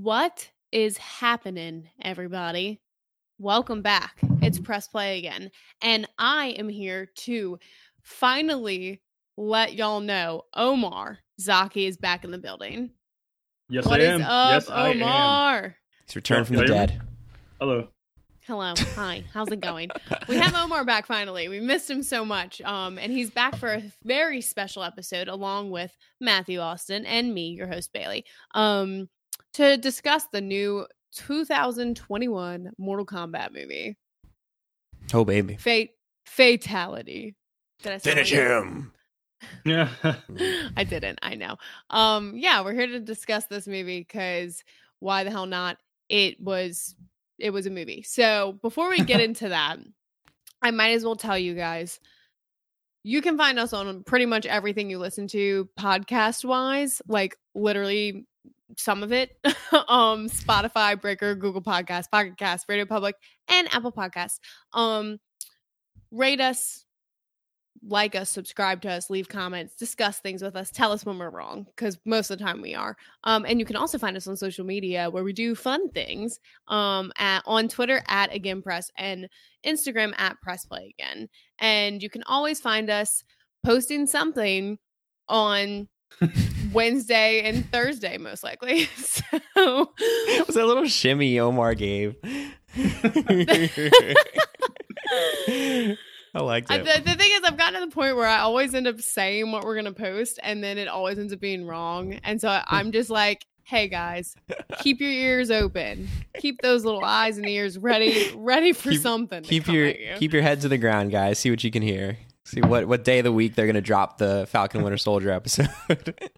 What is happening, everybody? Welcome back. It's Press Play again. And I am here to finally let y'all know Omar Zaki is back in the building. Yes, What I am. up, yes, I am. Omar? He's returned from the Can you hear me? dead. Hello. Hello. Hi. How's it going? We have Omar back finally. We missed him so much. Um, and he's back for a very special episode along with Matthew Austin and me, your host Bailey. Um, to discuss the new 2021 Mortal Kombat movie. Oh baby. Fate Fatality. Did I sound like him. Yeah. I didn't. I know. Um, yeah, we're here to discuss this movie because why the hell not? It was it was a movie. So before we get into that, I might as well tell you guys. You can find us on pretty much everything you listen to podcast wise, like literally some of it. um Spotify, Breaker, Google Podcasts, Pocket Cast, Radio Public, and Apple Podcasts. Um rate us, like us, subscribe to us, leave comments, discuss things with us, tell us when we're wrong, because most of the time we are. Um, and you can also find us on social media where we do fun things. Um, at on Twitter at Again Press and Instagram at Press Play Again. And you can always find us posting something on Wednesday and Thursday, most likely. So It was that little shimmy Omar gave. I liked I, it. the, the thing is, I've gotten to the point where I always end up saying what we're gonna post, and then it always ends up being wrong. And so I'm just like, "Hey guys, keep your ears open, keep those little eyes and ears ready, ready for Keep- something. keep your you. keep your head to the ground, guys. See what you can hear. See what what day of the week they're gonna drop the Falcon Winter Soldier episode.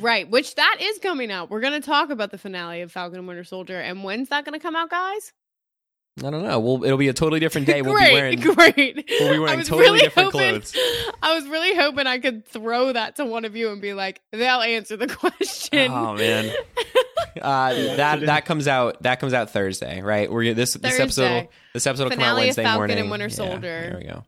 right, which that is coming out. We're gonna talk about the finale of Falcon and Winter Soldier, and when's that gonna come out, guys? I don't know. Well, it'll be a totally different day. We'll great, be wearing great. we'll be I wearing was totally really different hoping- clothes. I was really hoping I could throw that to one of you and be like, "They'll answer the question." Oh man. Uh, that that comes out that comes out Thursday, right? We're this this episode will, this episode will come out of Wednesday Falcon morning. and Winter Yeah, Soldier. there we go.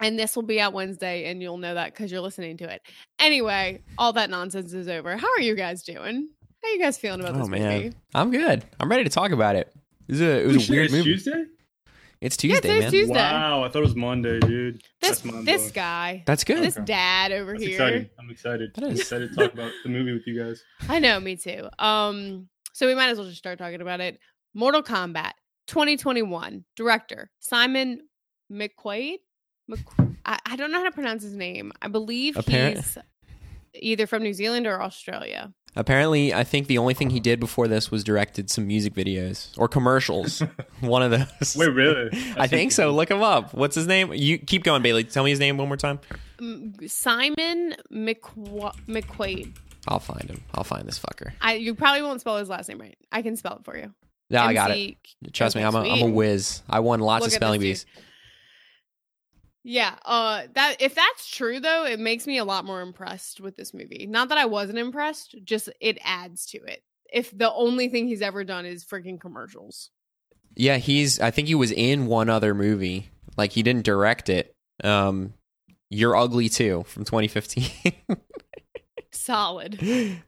And this will be out Wednesday, and you'll know that because you're listening to it. Anyway, all that nonsense is over. How are you guys doing? How you guys feeling about Oh this man, movie? I'm good. I'm ready to talk about it. It was a, it was a weird it's movie. Tuesday? It's Yeah, Tuesday, man. Tuesday. Wow, I thought it was Monday, dude. This That's mind this guy, That's good. this Okay. dad over That's here. exciting. I'm excited. That I'm excited to talk about the movie with you guys. I know, me too. Um, so we might as well just start talking about it. Mortal Kombat 2021, director Simon McQuoid. McQ- I, I don't know how to pronounce his name. I believe Apparent- he's either from New Zealand or Australia. Apparently, I think the only thing he did before this was directed some music videos or commercials. One of those. Wait, really? I think so. Look him up. What's his name? You keep going, Bailey. Tell me his name one more time. Simon McQu- McQuoid. I'll find him. I'll find this fucker. I you probably won't spell his last name right. I can spell it for you. No, I got it. MC Trust me, I'm a, I'm a whiz. I won lots Look of spelling bees. dude. Yeah, uh that if that's true though, it makes me a lot more impressed with this movie. Not that I wasn't impressed, just it adds to it. If the only thing he's ever done is freaking commercials. Yeah, he's. I think he was in one other movie. Like he didn't direct it. Um, You're Ugly too from 2015. Solid.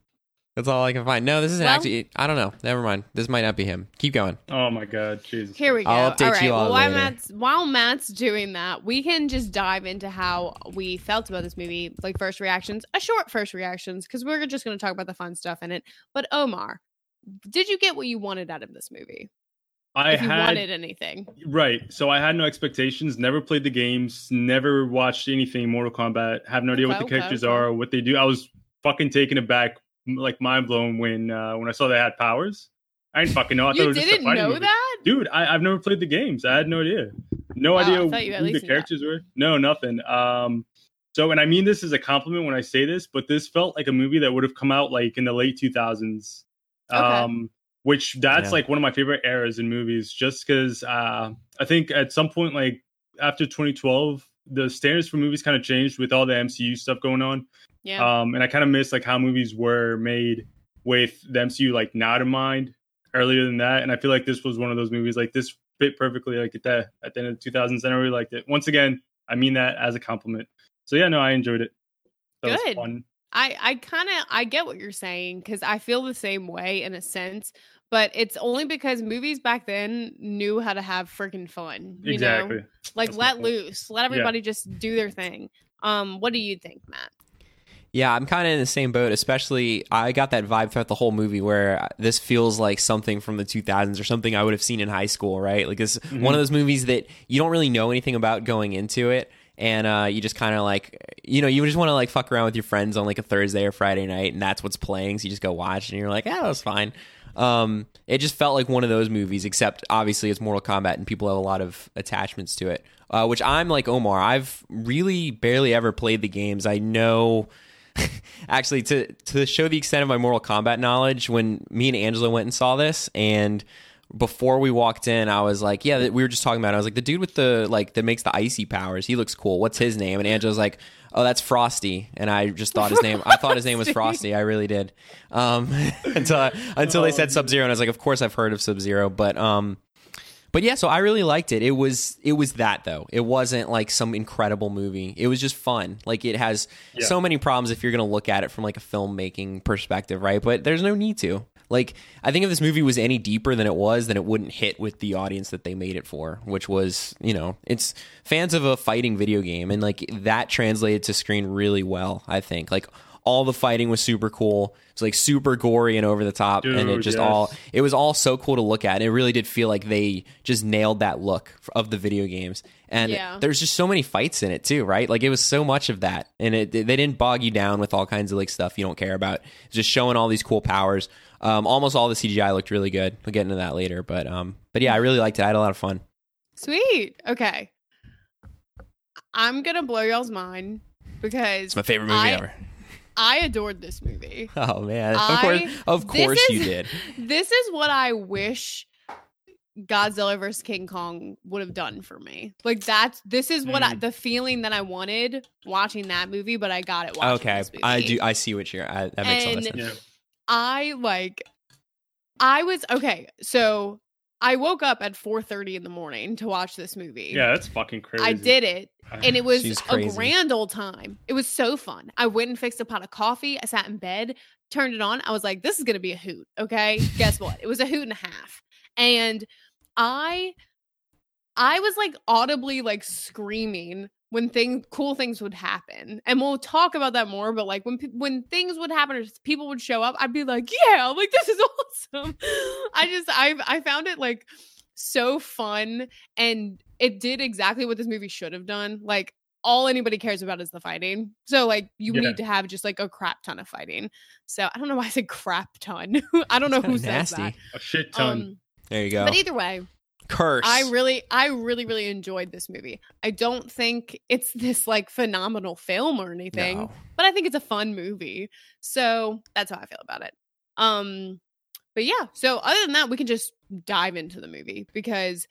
That's all I can find. No, this isn't Well- actually. I don't know. Never mind. This might not be him. Keep going. Oh my god, Jesus. Here we go. I'll update all right. you all well, while later. Matt's while Matt's doing that, we can just dive into how we felt about this movie, like first reactions, a short first reactions, because we're just going to talk about the fun stuff in it. But Omar, did you get what you wanted out of this movie? I if you had wanted anything, right. So I had no expectations. Never played the games. Never watched anything Mortal Kombat. Have no idea what the okay, characters okay. are, what they do. I was fucking taken aback, m- like mind blown when uh, when I saw they had powers. I didn't fucking know. I thought it you was just a didn't fighting know movie. that. dude I, i've never played the games i had no idea no Wow, idea thought you at who the least that. characters were no nothing um so and i mean this as a compliment when i say this but this felt like a movie that would have come out like in the late 2000s Okay. um which that's Yeah. like one of my favorite eras in movies just because uh i think at some point like after 2012 the standards for movies kind of changed with all the mcu stuff going on Yeah. um, and I kind of miss like how movies were made with the MCU like not in mind earlier than that. And I feel like this was one of those movies like this fit perfectly like at the at the end of the 2000s. And I really liked it. Once again, I mean that as a compliment. So yeah, no, I enjoyed it. That Good. was fun. I I kind of I get what you're saying cuz I feel the same way in a sense, but it's only because movies back then knew how to have freaking fun, you exactly. know? Like That's let loose. Let everybody just do their thing. Um what do you think, Matt? Yeah, I'm kind of in the same boat. Especially, I got that vibe throughout the whole movie where this feels like something from the 2000s or something I would have seen in high school, right? Like it's one of those movies that you don't really know anything about going into it, and uh, you just kind of like, you know, you just want to like fuck around with your friends on like a Thursday or Friday night, and that's what's playing. So you just go watch, and you're like, yeah, that was fine. Um, it just felt like one of those movies, except obviously it's Mortal Kombat, and people have a lot of attachments to it. Uh, which I'm like Omar. I've really barely ever played the games. I know actually to to show the extent of my Mortal Kombat knowledge when me and Angela went and saw this and before we walked in I was like yeah we were just talking about it. I was like the dude with the like that makes the icy powers he looks cool. What's his name? And Angela's like oh that's Frosty. And I just thought his name I thought his name was Frosty. I really did. Um until until they said Sub Zero and I was like of course I've heard of Sub Zero but um but yeah, so I really liked it. It was it was that though. It wasn't like some incredible movie. It was just fun. Like it has Yeah. so many problems if you're going to look at it from like a filmmaking perspective, right? But there's no need to. Like I think if this movie was any deeper than it was, then it wouldn't hit with the audience that they made it for, which was, you know, it's fans of a fighting video game and like that translated to screen really well, I think. Like all the fighting was super cool. It's like super gory and over the top, and it just yes. all it was all so cool to look at. And It really did feel like they just nailed that look of the video games. And Yeah. there's just so many fights in it too, right? Like it was so much of that, and it they didn't bog you down with all kinds of like stuff you don't care about. It's just showing all these cool powers. Um, almost all the CGI looked really good. We'll get into that later, but um, but yeah, I really liked it. I had a lot of fun. Sweet. Okay. I'm going to blow y'all's mind because It's my favorite movie I- ever. I adored this movie. Oh man, of course, of this course you did. This is what I wish Godzilla vs King Kong would have done for me. Like that's this is what I, Mm. the feeling that I wanted watching that movie, but I got it watching Okay, this movie. I do. I see what you're. I, that makes a lot of And- sense. I like I was okay, so I woke up at 4:30 in the morning to watch this movie. Yeah, that's fucking crazy. I did it and it was a grand old time. It was so fun. I went and fixed a pot of coffee. I sat in bed, turned it on. I was like, this is going to be a hoot. Okay. Guess what? It was a hoot and a half. And I, I was like audibly like screaming when things, cool things would happen. And we'll talk about that more. But like when, when things would happen or people would show up, I'd be like, yeah, like this is awesome. I just, I, I found it like so fun and it did exactly what this movie should have done. Like all anybody cares about is the fighting. So like you Yeah. need to have just like a crap ton of fighting. So I don't know why I said crap ton. I don't know It's who kinda says that. a shit ton. Um, There you go. but either way, Curse. I really, I really, really enjoyed this movie. I don't think it's this like phenomenal film or anything, No. but I think it's a fun movie. So that's how I feel about it. Um, but yeah. So other than that, we can just dive into the movie because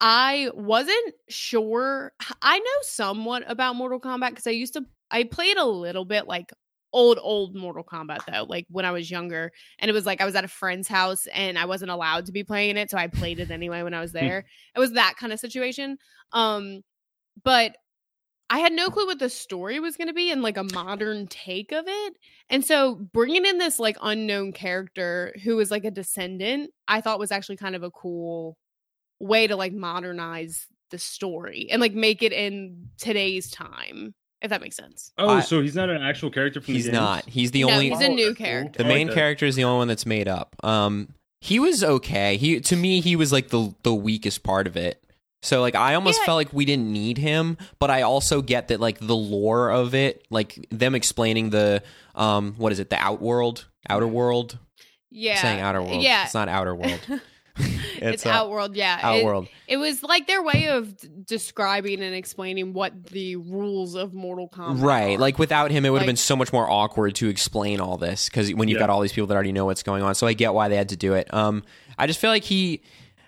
I wasn't sure. I know somewhat about Mortal Kombat because I used to. I played a little bit like old old Mortal Kombat though, like when I was younger, and it was like I was at a friend's house and I wasn't allowed to be playing it, so I played it anyway when I was there. it was that kind of situation. Um, but I had no clue what the story was going to be and like a modern take of it. And so bringing in this like unknown character who was like a descendant, I thought was actually kind of a cool way to like modernize the story and like make it in today's time, if that makes sense. oh, I- so he's not an actual character from He's the games? not. He's the No, only. he's a new character. the main like that. character is the only one that's made up. Um, he was okay. He to me he was like the the weakest part of it. So like I almost Yeah. felt like we didn't need him, but I also get that like the lore of it, like them explaining the um what is it, the outworld, outer world, Yeah. saying outer world. Yeah. it's not outer world. it's, uh, Outworld, yeah. Outworld. It, was like their way of d- describing and explaining what the rules of Mortal Kombat Right. are. Like without him, it would have been so much more awkward to explain all this because when you've Yeah. got all these people that already know what's going on. So I get why they had to do it. Um, I just feel like he,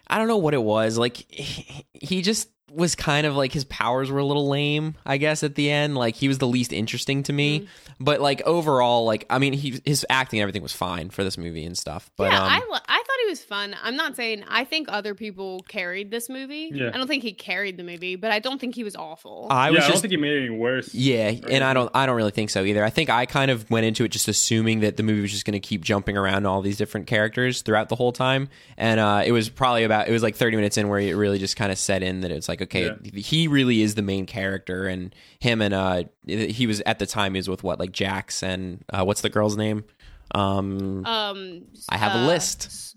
I don't know what it was. Like he, he just was kind of like his powers were a little lame. I guess at the end, like he was the least interesting to me. Mm. But like overall, like I mean, he his acting and everything was fine for this movie and stuff. But yeah, um, I, I thought he was fun. I'm not saying I think other people carried this movie. Yeah. I don't think he carried the movie, but I don't think he was awful. I yeah, was I don't think he made it any worse. Yeah, Or and I don't I don't really think so either. I think I kind of went into it just assuming that the movie was just going to keep jumping around all these different characters throughout the whole time. And uh, it was probably about it was like 30 minutes in where it really just kind of set in that it's like okay, he really is the main character and him and uh he was at the time he was with what like Jax and uh, what's the girl's name? Um um, I have a uh, list.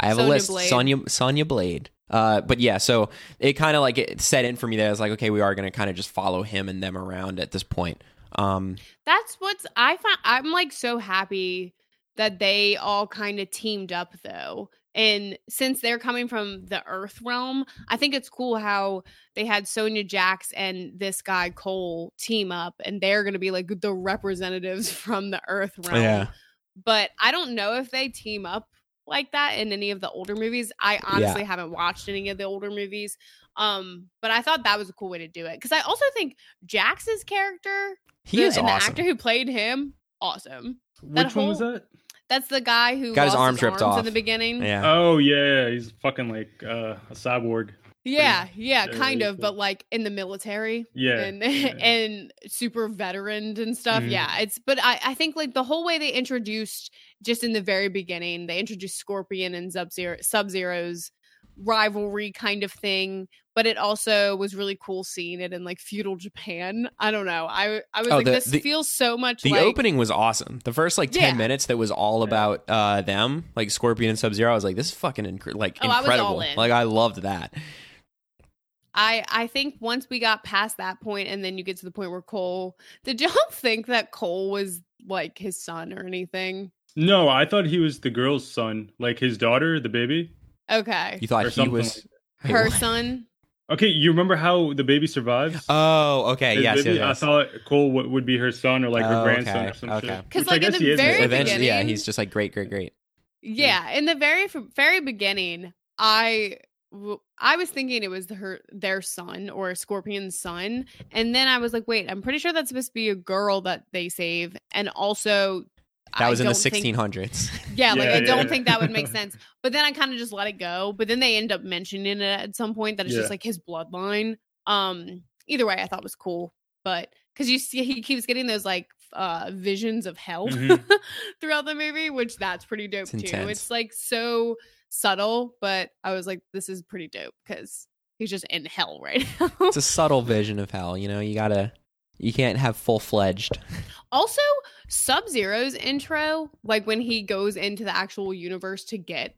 I have a list. Blade. Sonya Sonya Blade. Uh, but yeah, so it kind of like it set in for me that I was like, okay, we are going to kind of just follow him and them around at this point. Um, That's what's I find. I'm like so happy that they all kind of teamed up though. And since they're coming from the Earth realm, I think it's cool how they had Sonya Jax and this guy Cole team up, and they're going to be like the representatives from the Earth realm. Yeah. But I don't know if they team up like that in any of the older movies. I honestly haven't watched any of the older movies. Um, but I thought that was a cool way to do it because I also think Jax's character he the, is and awesome. the actor who played him, awesome. Which one was that? That's the guy who Got his lost arms ripped in off. In the beginning. Yeah, yeah. Oh yeah, he's fucking like uh, a cyborg. yeah, Yeah, kind of, cool. but like in the military Yeah, and yeah. and super veteran and stuff. Mhm. Yeah, it's but I I think like the whole way they introduced just in the very beginning, they introduced Scorpion and Sub Zero Sub Zero's rivalry kind of thing but it also was really cool seeing it in like feudal japan i don't know i i was Oh, like the- this the- feels so much The like opening was awesome. The first like 10 Yeah. minutes that was all about uh them, like Scorpion and Sub-Zero. I was like this is fucking inc- like Oh, I was incredible. all in. Like I loved that. I I think once we got past that point and then you get to the point where Cole did y'all think that Cole was like his son or anything? No, I thought he was the girl's son, like his daughter, the baby. Okay. You thought Or he something was Wait, Her what? son? Okay, you remember how the baby survives? Oh, okay. His Yes, yes, baby? yes. I thought Cole w- would be her son or like her Oh, grandson okay, or some okay. shit. 'Cause, Which like, I in guess the he is. very right? Eventually, yeah, beginning- he's just like great, great, great. Yeah, in the very f- very beginning, I w- I was thinking it was her their son or Scorpion's son, and then I was like, wait, I'm pretty sure that's supposed to be a girl that they save, and also That I was in the don't think- 1600s. Yeah, like Yeah, I yeah, don't yeah. think that would make sense. But then I kind of just let it go. But then they end up mentioning it at some point that it's Yeah. just like his bloodline. Um, either way, I thought was cool. But because you see, he keeps getting those like uh visions of hell Mhm. throughout the movie, which that's pretty dope It's too. It's like so subtle, but I was like, this is pretty dope because he's just in hell right now. it's a subtle vision of hell. You know, you gotta, you can't have full fledged. Also, Sub Zero's intro, like when he goes into the actual universe to get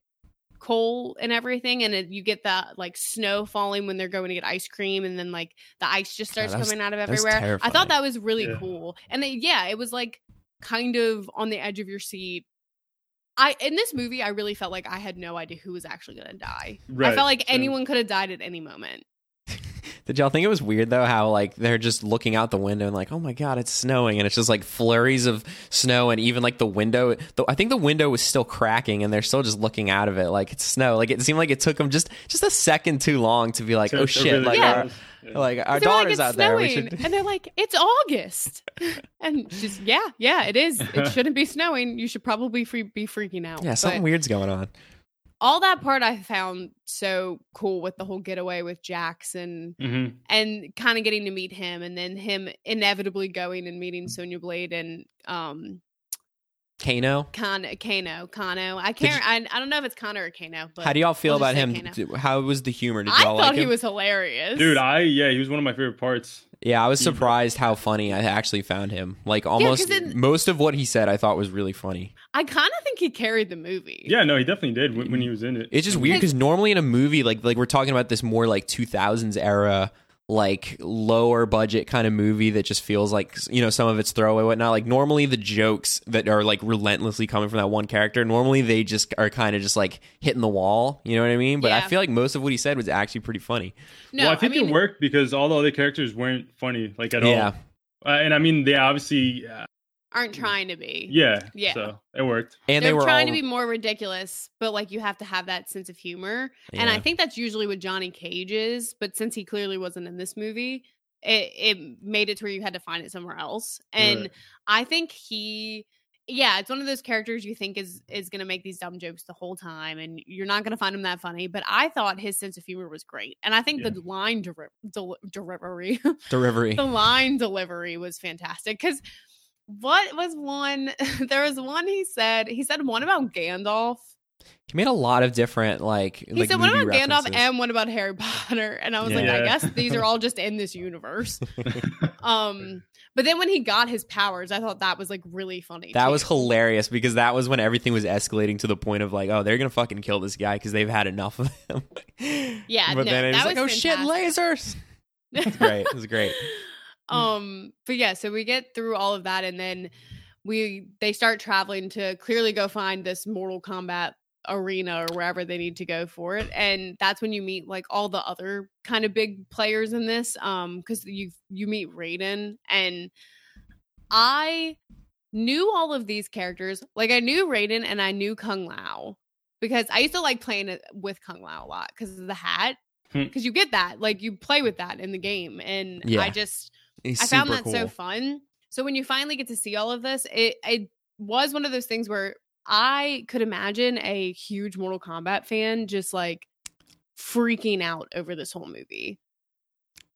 Cole and everything, and it, you get that like snow falling when they're going to get ice cream, and then like the ice just starts that was- coming out of everywhere. I thought that was really Yeah. cool, and then, yeah, it was like kind of on the edge of your seat. I in this movie, I really felt like I had no idea who was actually going to die. I felt like same. anyone could have died at any moment. Did y'all think it was weird though how like they're just looking out the window and like, oh my god, it's snowing, and it's just like flurries of snow, and even like the window. The, I think the window was still cracking, and they're still just looking out of it like it's snow. Like it seemed like it took them just just a second too long to be like, So oh shit, really like Yeah. our Yeah. like our They were like, daughter's "It's out there. We snowing," should. and they're like, "It's August," and just yeah, yeah, it is. It shouldn't be snowing. You should probably free- be freaking out. Yeah, something But weird's going on. All that part I found so cool with the whole getaway with Jackson Mhm. and kind of getting to meet him, and then him inevitably going and meeting Sonya Blade and um Kano, Kano, Kano, Kano. I can't. I, I don't know if it's Kano or Kano. But how do y'all feel we'll about him? Kano. How was the humor? Did y'all I thought like he him? was hilarious, Dude, I yeah, he was one of my favorite parts. Yeah, I was surprised how funny I actually found him. Like almost 'cause in- most of what he said, I thought was really funny. I kind of think he carried the movie. Yeah, no, he definitely did when, when he was in it. It's just weird because normally in a movie, like like we're talking about this more like 2000s era, like lower budget kind of movie that just feels like you know some of it's throwaway whatnot. Like normally the jokes that are like relentlessly coming from that one character, normally they just are kind of just like hitting the wall. You know what I mean? But I feel like most of what he said was actually pretty funny. No, well, I think mean, it worked because all the other characters weren't funny like at Yeah. all. Uh, and I mean, they obviously, uh, aren't mm. trying to be. yeah, Yeah. So it worked. And They're they were trying all, to be more ridiculous, but like you have to have that sense of humor. And I think that's usually what Johnny Cage is, but since he clearly wasn't in this movie, it, it made it to where you had to find it somewhere else. And Right. I think he yeah, it's one of those characters you think is is going to make these dumb jokes the whole time, and you're not going to find him that funny. But I thought his sense of humor was great, and I think Yeah. the line deri- del- delivery, Delivery. the line delivery was fantastic. Because what was one? there was one he said. He said one about Gandalf. He made a lot of different like. He like said one movie about Gandalf references. and one about Harry Potter, and I was like, I guess these are all just in this universe. Um, but then when he got his powers, I thought that was like really funny. That too. was hilarious because that was when everything was escalating to the point of like, oh, they're gonna fucking kill this guy because they've had enough of him. Yeah, but no, then it's that like, oh shit, lasers! It's great. It was great. Um but yeah so we get through all of that and then we they start traveling to clearly go find this mortal kombat arena or wherever they need to go for it and that's when you meet like all the other kind of big players in this um because you you meet Raiden and I knew all of these characters like I knew Raiden and I knew Kung Lao because I used to like playing it with Kung Lao a lot because of the hat Hmm. because you get that like you play with that in the game and Yeah. I just I found that cool. so fun. So when you finally get to see all of this, it it was one of those things where I could imagine a huge Mortal Kombat fan just like freaking out over this whole movie.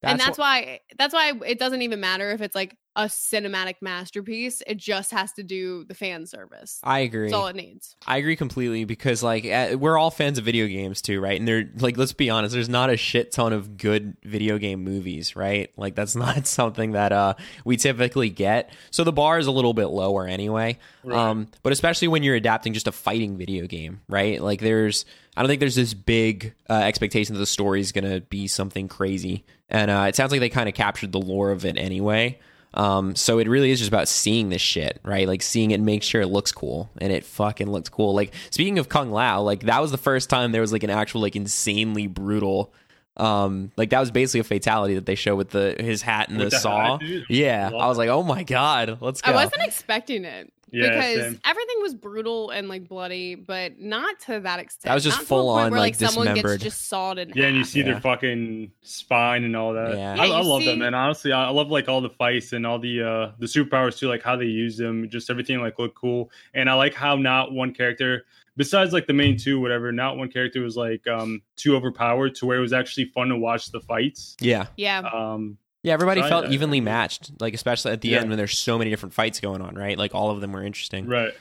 and that's wh- why that's why it doesn't even matter if it's like a cinematic masterpiece. It just has to do the fan service. I agree. That's all it needs. I agree completely because like uh, we're all fans of video games too, right? And they're like, let's be honest, there's not a shit ton of good video game movies, right? Like that's not something that uh we typically get. So the bar is a little bit lower anyway. Right. Um, but especially when you're adapting just a fighting video game, right? Like there's, I don't think there's this big uh, expectation that the story is gonna be something crazy, and uh, it sounds like they kind of captured the lore of it anyway. Um, so it really is just about seeing this shit, right? Like seeing it and make sure it looks cool, and it fucking looks cool. Like speaking of Kung Lao, like that was the first time there was like an actual like insanely brutal. Um, like that was basically a fatality that they show with the his hat and the, the saw. hat, yeah, I was like, oh my god, let's go. I wasn't expecting it. Yeah, because same. everything was brutal and like bloody, but not to that extent. That was just Not full on where, like, someone dismembered. gets just sawed in Yeah, and you see Yeah. their fucking spine and all that. Yeah. I, Yeah, I love see- them, and honestly, I I love like all the fights and all the uh the superpowers too, like how they use them, just everything like look cool. And I like how not one character, besides like the main two, whatever, not one character was like um too overpowered to where it was actually fun to watch the fights. yeah. Yeah, Um, Yeah, everybody So felt I- evenly matched, like especially at the Yeah. end when there's so many different fights going on, right? Like all of them were interesting. right.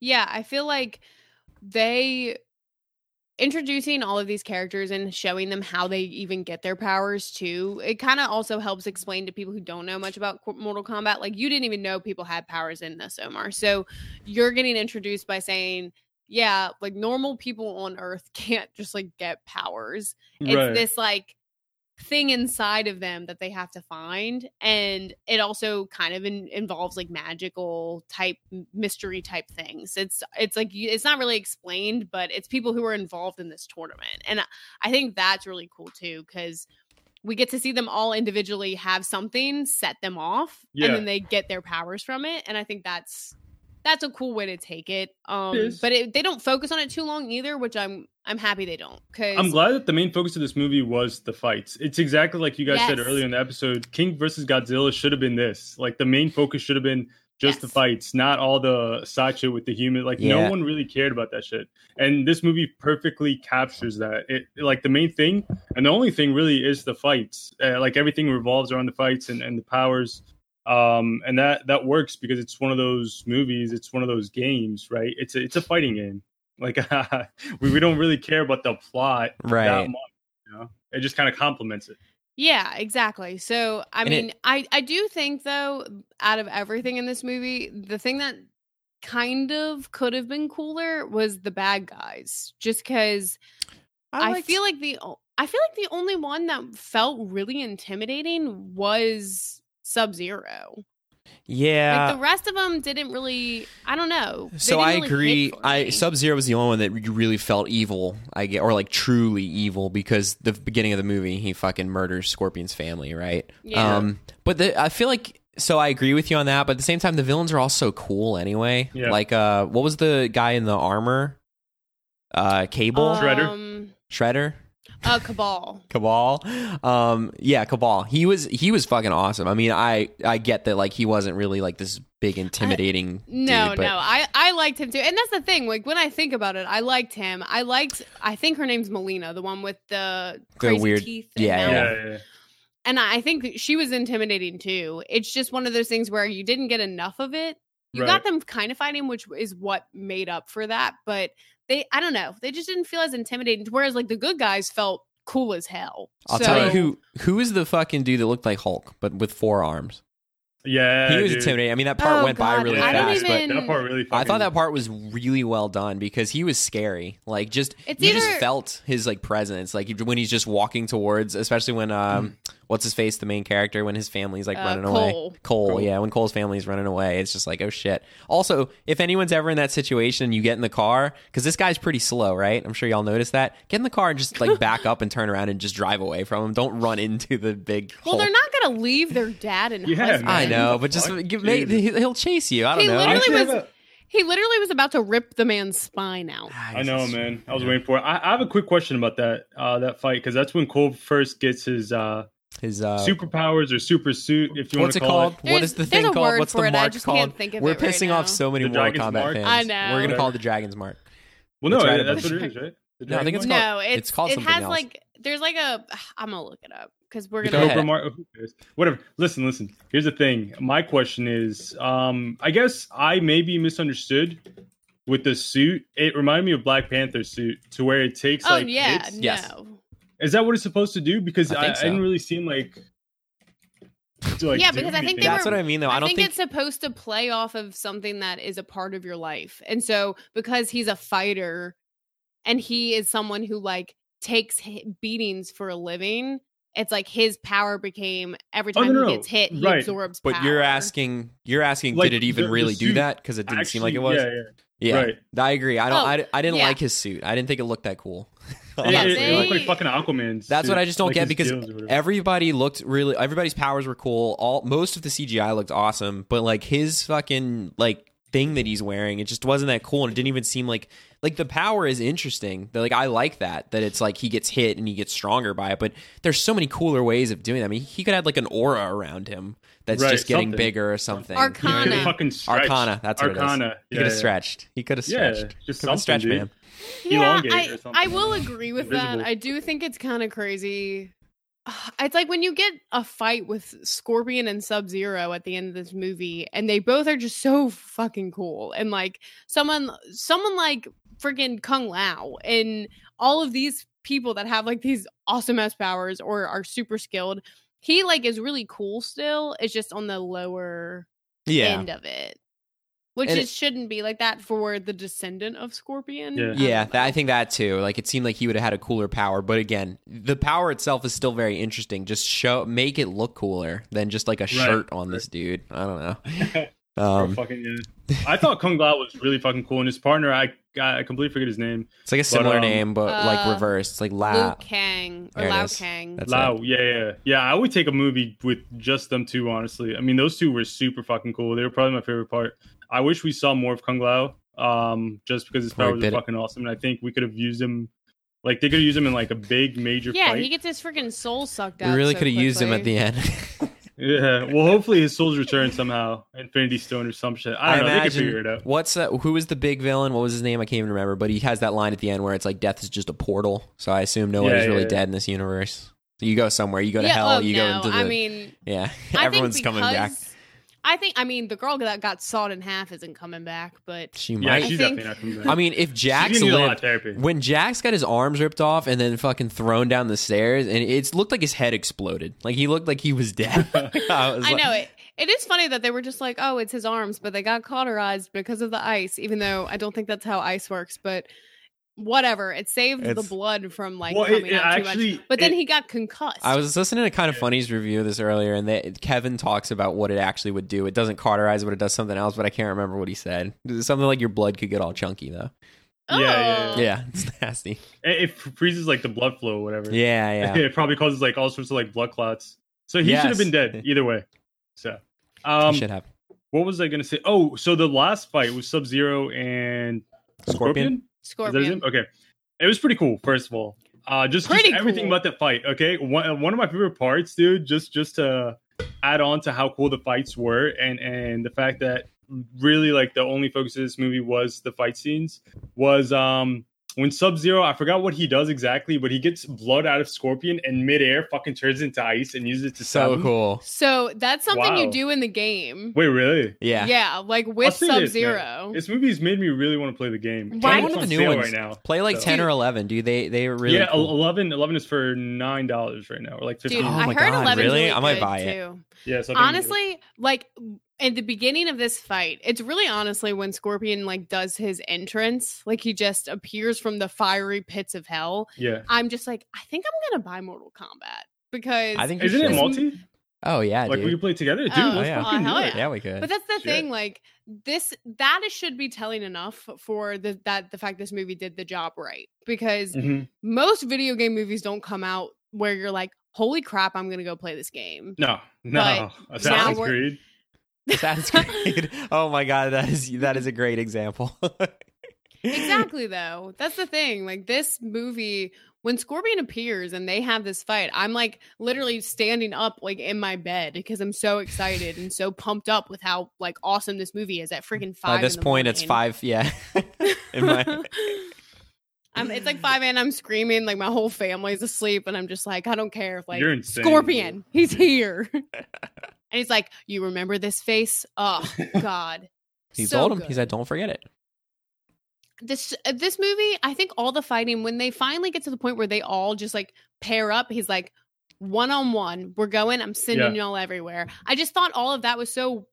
yeah. I feel like they introducing all of these characters and showing them how they even get their powers too. It kind of also helps explain to people who don't know much about Mortal Kombat. Like you didn't even know people had powers in this, Omar. So you're getting introduced by saying. Yeah, like normal people on Earth can't just like get powers. it's right. this like thing inside of them that they have to find and it also kind of in, involves like magical type mystery type things it's it's like it's not really explained but it's people who are involved in this tournament and I- think that's really cool too because we get to see them all individually have something set them off Yeah. and then they get their powers from it and i think that's that's a cool way to take it um is. but it, they don't focus on it too long either which i'm i'm happy they don't because I'm glad that the main focus of this movie was the fights. It's exactly like you guys said earlier in the episode. King versus Godzilla should have been this. Like the main focus should have been just the fights, not all the side shit with the human. Like Yeah. no one really cared about that shit. And this movie perfectly captures that. It like the main thing and the only thing really is the fights. Uh, like everything revolves around the fights and, and the powers. Um, and that that works because it's one of those movies. It's one of those games, right? It's a it's a fighting game. Like we, we don't really care about the plot Right. that much. You know, it just kind of complements it. Yeah, exactly. So, I And it- mean, I I do think though, out of everything in this movie, the thing that kind of could have been cooler was the bad guys. Just because I, liked- feel like the I feel like the only one that felt really intimidating was Sub Zero. yeah. like the rest of them didn't really. I don't know. So I really agree. for I. Sub Zero was the only one that you really felt evil. I get, or like truly evil, because the beginning of the movie he fucking murders Scorpion's family, right? Yeah. Um, but the, I feel like so I agree with you on that. But at the same time, the villains are all so cool anyway. Yeah. Like, uh, what was the guy in the armor? Uh, Cable, Shredder? Um, Shredder. Uh, Cabal. Cabal. Um, yeah, Cabal. He was he was fucking awesome. I mean, I I get that like he wasn't really like this big intimidating. No, dude, but no, I I liked him too, and that's the thing. Like when I think about it, I liked him. I liked. I think her name's Mileena, the one with the crazy weird- teeth. and yeah, mouth. Yeah, yeah. And I think she was intimidating too. It's just one of those things where you didn't get enough of it. You got them kind of fighting, which is what made up for that. But they, I don't know, they just didn't feel as intimidating. Whereas like the good guys felt cool as hell. I'll So- tell you who who is the fucking dude that looked like Hulk but with four arms. Yeah, he was dude. intimidating. I mean, that part Oh, went by really I fast, even- but That part really. I thought that part was really well done because he was scary. Like just It's you just felt his like presence, like when he's just walking towards, especially when um what's his face, the main character, when his family's like Uh, running Cole. away. Cole, Cole. yeah, when Cole's family's running away, it's just like oh shit. Also, if anyone's ever in that situation, and you get in the car because this guy's pretty slow, right? I'm sure y'all noticed that. Get in the car and just like back up and turn around and just drive away from him. Don't run into the big. Well, they're not gonna leave their dad and Yeah, husband. I know, but just fuck? give, make, Dude. he'll chase you. I don't He know. literally I was- a- He literally was about to rip the man's spine out. I know, man. I was waiting for it. I, I have a quick question about that uh, that fight because that's when Cole first gets his uh, His uh, superpowers or super suit, if you want What's to it call called? it. what There's- is the thing a called? word What's for the it, I mark just called? can't think of We're it right pissing now. off so many The Mortal Dragon's Kombat Mark? fans. I know. We're gonna Whatever. call it the Dragon's Mark. Well, no, That's right, that's what it is, right? No, I think it's called- No, it's, it's called it has else. like there's like a I'm gonna look it up because we're gonna ahead. Cobra Mar- Whatever. Listen, listen. Here's the thing. My question is, um, I guess I may be misunderstood with the suit. It reminded me of Black Panther suit to where it takes Oh like yeah, hits. Yes. no. Is that what it's supposed to do? Because I I, think I didn't really seem like. to, like, Yeah, because I think they. That's were- what I mean, though. I I, don't think, think. it's supposed to play off of something that is a part of your life. And so because he's a fighter and he is someone who like takes beatings for a living, it's like his power became every Oh, time no, no, he no. gets hit, he Right. absorbs But power. you're asking, you're asking, Like, did it even the- the really do that? Because it didn't seem like it was. Yeah, yeah. Yeah, Right. I agree. I don't. Oh, I, I didn't yeah. like his suit. I didn't think it looked that cool. It, Yeah, it, it looked like fucking Aquaman's. That's what I just don't like get because gills or whatever. everybody looked really. Everybody's powers were cool. All most of the CGI looked awesome, but like his fucking like thing that he's wearing, it just wasn't that cool, and it didn't even seem like like the power is interesting. That like I like that that it's like he gets hit and he gets stronger by it. But there's so many cooler ways of doing that. I mean, he could have like an aura around him that's Right, just getting something. bigger or something. Arcana. could have fucking stretched. Arcana, that's what Arcana. it is. He Yeah, could have yeah. stretched. He could have stretched. Yeah, stretched. just Could've something, stretched dude. man. Yeah, I. I will agree with that. I do think it's kind of crazy. Ah, it's like when you get a fight with Scorpion and Sub Zero at the end of this movie, and they both are just so fucking cool. And like someone, someone like freaking Kung Lao, and all of these people that have like these awesome ass powers or are super skilled. He like is really cool still. It's just on the lower Yeah. end of it. Which And it, it- shouldn't be like that for the descendant of Scorpion. Yeah. I Yeah, that, I think that too. Like it seemed like he would have had a cooler power, but again, the power itself is still very interesting. Just show, make it look cooler than just like a shirt on this dude. I don't know. Um, fucking yeah. I thought Kung Lao was really fucking cool, and his partner, I I completely forget his name. it's like a similar um, name, but like uh, reversed. It's like Liu Kang or Lao. Kang. That's Lao, it. yeah, yeah, yeah. I would take a movie with just them two. Honestly, I mean, those two were super fucking cool. They were probably my favorite part. I wish we saw more of Kung Lao, um, just because his Or powers bit are it. fucking awesome, and I think we could have used him. Like they could have used him in like a big major yeah, fight. he gets his freaking soul sucked We really so could have used him at the end. Yeah, well, hopefully his souls return somehow, Infinity Stone or some shit. I don't know. They could figure it out. What's uh, who was the big villain? What was his name? I can't even remember. But he has that line at the end where it's like death is just a portal. So I assume nobody's Yeah, really yeah, dead in this universe. So you go somewhere. You go to yeah, hell. oh, you no. go into the. I mean, yeah, I everyone's think coming back. Because- I think. I mean, the girl that got sawed in half isn't coming back, but She Yeah, might. she's think- definitely not coming back. I mean, if Jax She's gonna a lot of lived, therapy. when Jax got his arms ripped off and then fucking thrown down the stairs, and it looked like his head exploded. Like he looked like he was dead. I, was I like- know it. It is funny that they were just like, "Oh, it's his arms," but they got cauterized because of the ice. Even though I don't think that's how ice works, but whatever. It saved the blood from like Well, coming it out too much. But then it- he got concussed. I was listening to Kinda Funny's review of this earlier, and they, Kevin talks about what it actually would do. It doesn't cauterize, but it does something else. But I can't remember what he said. Something like your blood could get all chunky, though. Oh. Yeah, yeah, Yeah, it's nasty. It, it freezes like the blood flow or whatever. Yeah, yeah. it probably causes like all sorts of like blood clots. So he should have been dead either way. So, You um, should have what was I gonna say? Oh, so the last fight was Sub Zero and Scorpion. Is that his Scorpion. Okay, it was pretty cool. First of all, Uh, just, just everything cool. about the fight. Okay, one one of my favorite parts, dude. Just just to add on to how cool the fights were, and and the fact that really like the only focus of this movie was the fight scenes was um when Sub Zero, I forgot what he does exactly, but he gets blood out of Scorpion and midair fucking turns into ice and uses it to stab So him. cool. So that's something you do in the game. Wait, really? Yeah. Yeah, like with Sub. Zero. This movie's made me really want to play the game. Why- And one it's of on the new ones. right now. Play like So- 10 or 11, Do They they were really yeah, cool. 11, 11 is for nine dollars right now, or like Dude, fifteen. Oh I heard God, 11 really? really I might good, buy it. too. yeah, so honestly like at the beginning of this fight it's really honestly when scorpion like does his entrance like he just appears from the fiery pits of hell yeah. i'm just like i think i'm gonna buy mortal kombat because I think Isn't it should. multi? Oh yeah, Like we dude. could play together, dude. Oh, let's yeah. fucking Oh, do it. yeah. yeah, we could. but that's the Shit. thing like this that should be telling enough for the that the fact this movie did the job right because Mhm. most video game movies don't come out where you're like holy crap i'm gonna go play this game No, no. But Assassin's now we're- Creed. That's great. oh my god, that is that is a great example. exactly though that's the thing like this movie when scorpion appears and they have this fight i'm like literally standing up like in my bed because i'm so excited and so pumped up with how like awesome this movie is at freaking five By this in the point, it's five. Yeah. My- I'm, it's like 5 and I'm screaming like my whole family's asleep and I'm just like I don't care if like You're insane, Scorpion he's here and he's like you remember this face oh god he So told him. good. He said, "Don't forget it." this uh, this movie i think all the fighting when they finally get to the point where they all just like pair up he's like one on one we're going i'm sending y'all everywhere i just thought all of that was so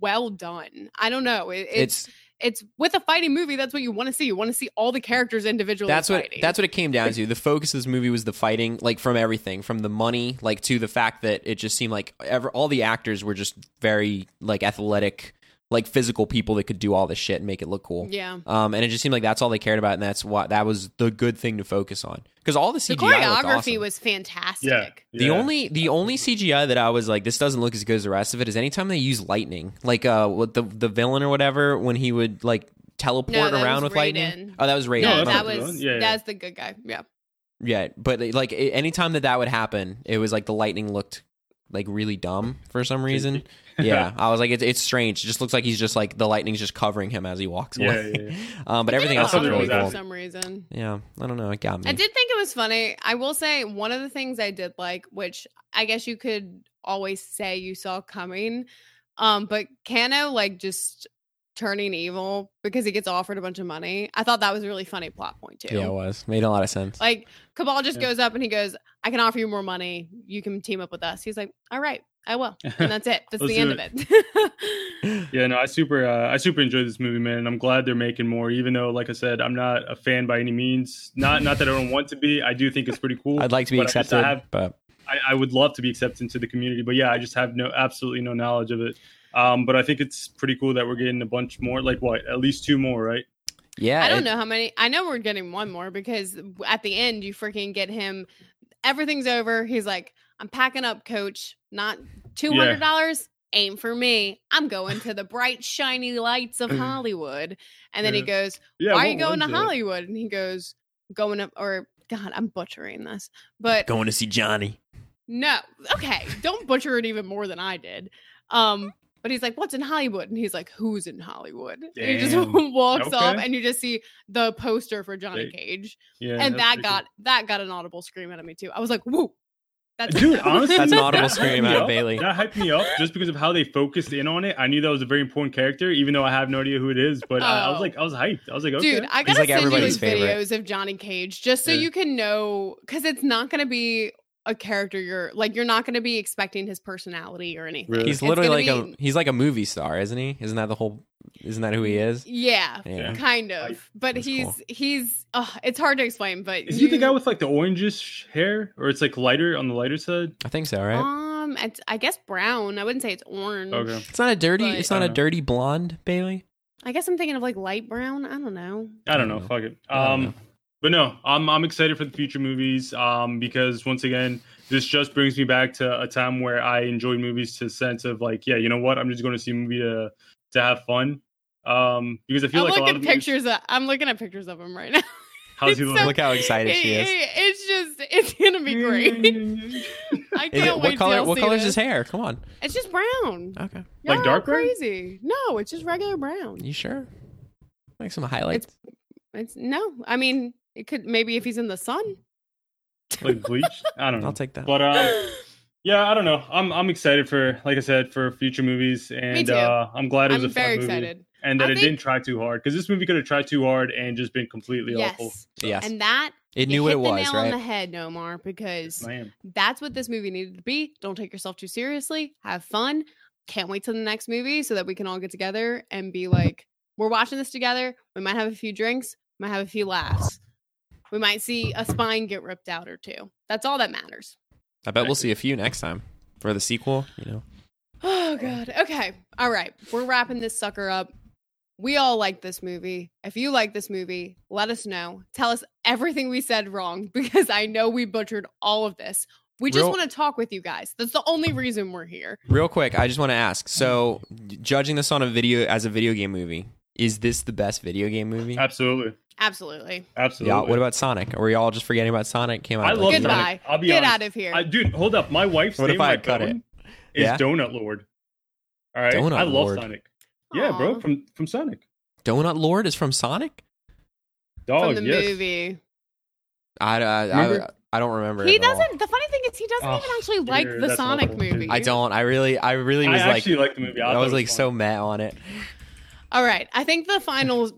well done i don't know it, it's, It's it's with a fighting movie that's what you want to see you want to see all the characters individually that's what fighting. that's what it came down to. The focus of this movie was the fighting, like from everything, from the money, like to the fact that it just seemed like ever all the actors were just very like athletic, like physical people that could do all this shit and make it look cool. yeah Um, and it just seemed like that's all they cared about, and that's what that was the good thing to focus on because all the the CGI looked choreography awesome. was fantastic Yeah. The only the only CGI that I was like, this doesn't look as good as the rest of it is anytime they use lightning, like uh, what the the villain or whatever when he would like teleport No, around was with lightning. Oh, that was Raiden. No, no, that's that was. Yeah, yeah. that's the good guy yeah yeah, but like anytime that that would happen, it was like the lightning looked like really dumb for some reason. yeah, I was like, it's it's strange. It just looks like he's just like the lightning's just covering him as he walks Yeah, away. yeah, yeah. um, but everything else was bother bother really me me cool. for some reason Yeah, I don't know. It got me. I did think it was funny. I will say one of the things I did like, which I guess you could always say you saw coming, um, but Kano like just turning evil because he gets offered a bunch of money. I thought that was a really funny plot point too. Yeah, it was made a lot of sense. Like Cabal just Yeah. goes up and he goes, "I can offer you more money. You can team up with us." He's like, "All right, I will," and that's it. That's the end do of it. Yeah, no, I super, uh, I super enjoyed this movie, man. and I'm glad they're making more, even though, like I said, I'm not a fan by any means. Not, not that I don't want to be. I do think it's pretty cool. I'd like to be but accepted, I have- but I, I would love to be accepted into the community, but yeah, I just have no, absolutely no knowledge of it. Um, but I think it's pretty cool that we're getting a bunch more, like what, at least two more, right? Yeah, I don't it- know how many. I know we're getting one more because at the end you freaking get him. Everything's over. He's like, "I'm packing up, coach. Not two hundred dollars. Aim for me. I'm going to the bright, shiny lights of Hollywood." And then he Yeah. goes, Yeah. "Why are you going to it? Hollywood?" And he goes, "Going up." Or God, I'm butchering this, but going to see Johnny. no. Okay, don't butcher it even more than I did. Um, but he's like, "What's in Hollywood?" And he's like, "Who's in Hollywood?" And he just Damn. walks off, and you just see the poster for Johnny They- Cage, Yeah, and that pretty got that got an audible scream out of me too. I was like, "Woo!" That's Dude, honestly, That's an audible that scream hyped me out of. Bailey. That hyped me up just because of how they focused in on it. I knew that was a very important character, even though I have no idea who it is. But I, I was Oh. like, I was hyped. I was like, okay, Dude, I gotta like send you everybody's favorite. videos of Johnny Cage just so Yeah. you can know, because it's not gonna be a character you're like you're not gonna be expecting his personality or anything. Really? He's literally like gonna a he's like a movie star, isn't he? Isn't that the whole? Isn't that who he is? yeah, Yeah. kind of. But That's he's cool. he's uh, it's hard to explain. But is you, he the guy with like the orangish hair, or it's like lighter on the lighter side? I think so, right? um, it's, I guess brown. I wouldn't say it's orange. Okay. it's not a dirty. but- it's not a dirty blonde, Bailey. I guess I'm thinking of like light brown. I don't know. I don't know. Fuck it. I don't Um, know. But no, I'm I'm excited for the future movies. Um, because once again, this just brings me back to a time where I enjoyed movies to the sense of like, yeah, you know what? I'm just going to see a movie to to have fun. Um, because I feel I'm like a lot looking of at pictures. Of, I'm looking at pictures of him right now. How's he look? so- Look how excited It- she is. it- it's just it's gonna be great. I can't it- wait. what color? What see color's this. his hair? Come on. It's just brown. Okay. Like Y'all dark are brown? Crazy. No, it's just regular brown. You sure? Like some highlights. It's no. I mean, it could maybe if he's in the sun. like bleach. I don't know. I'll take that. But um, yeah, I don't know. I'm I'm excited for, like I said, for future movies, and too. uh, I'm glad it was I'm a fun very movie, excited. and that I it think- didn't try too hard because this movie could have tried too hard and just been completely awful. Yes. yes. And that it you knew what hit it the was, nail on the right? head, Nomar, because I that's what this movie needed to be. Don't take yourself too seriously. Have fun. Can't wait till the next movie so that we can all get together and be like, we're watching this together. We might have a few drinks, might have a few laughs. We might see a spine get ripped out or two. That's all that matters. I bet we'll see a few next time for the sequel. You know. Oh god. Okay. All right. We're wrapping this sucker up. We all like this movie. If you like this movie, let us know. Tell us everything we said wrong because I know we butchered all of this. We just Real- want to talk with you guys. That's the only reason we're here. Real quick, I just want to ask. So, mm-hmm. judging this on a video as a video game movie, is this the best video game movie? Absolutely, Absolutely. absolutely. Yeah. What about Sonic? Are we all just forgetting about Sonic? Came out. I like love a. Goodbye. Sonic. I'll be Get honest. out of here. I, dude, hold up. My wife's What if name I cut phone it? is Yeah? Donut Lord. All right, Donut I love Lord. Sonic. Yeah, bro, from from Sonic. Donut Lord is from Sonic. Dog, From the yes. movie. I, I, I, I don't remember. He it at all. doesn't the funny thing is he doesn't Oh, even actually like the Sonic awful. movie. I don't. I really, I really was I like, actually like the movie. I, I thought was it like so mad on it. All right. I think the final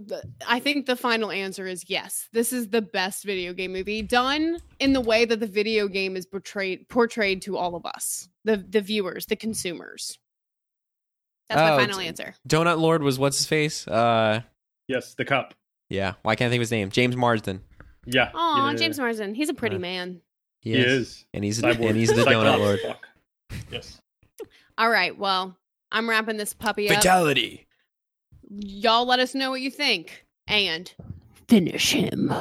I think the final answer is yes. This is the best video game movie done in the way that the video game is portrayed portrayed to all of us. The the viewers, the consumers. That's Oh, my final answer. Donut Lord was what's his face? Uh, Yes, the cup. yeah. Why can't I think of his name? James Marsden. Yeah. Oh, yeah, James Marsden. He's a pretty Uh, man. He, He is. is. and he's Cyborg. and he's the Donut Lord. Yes. All right. Well, I'm wrapping this puppy up. Fatality. Y'all let us know what you think. And finish him.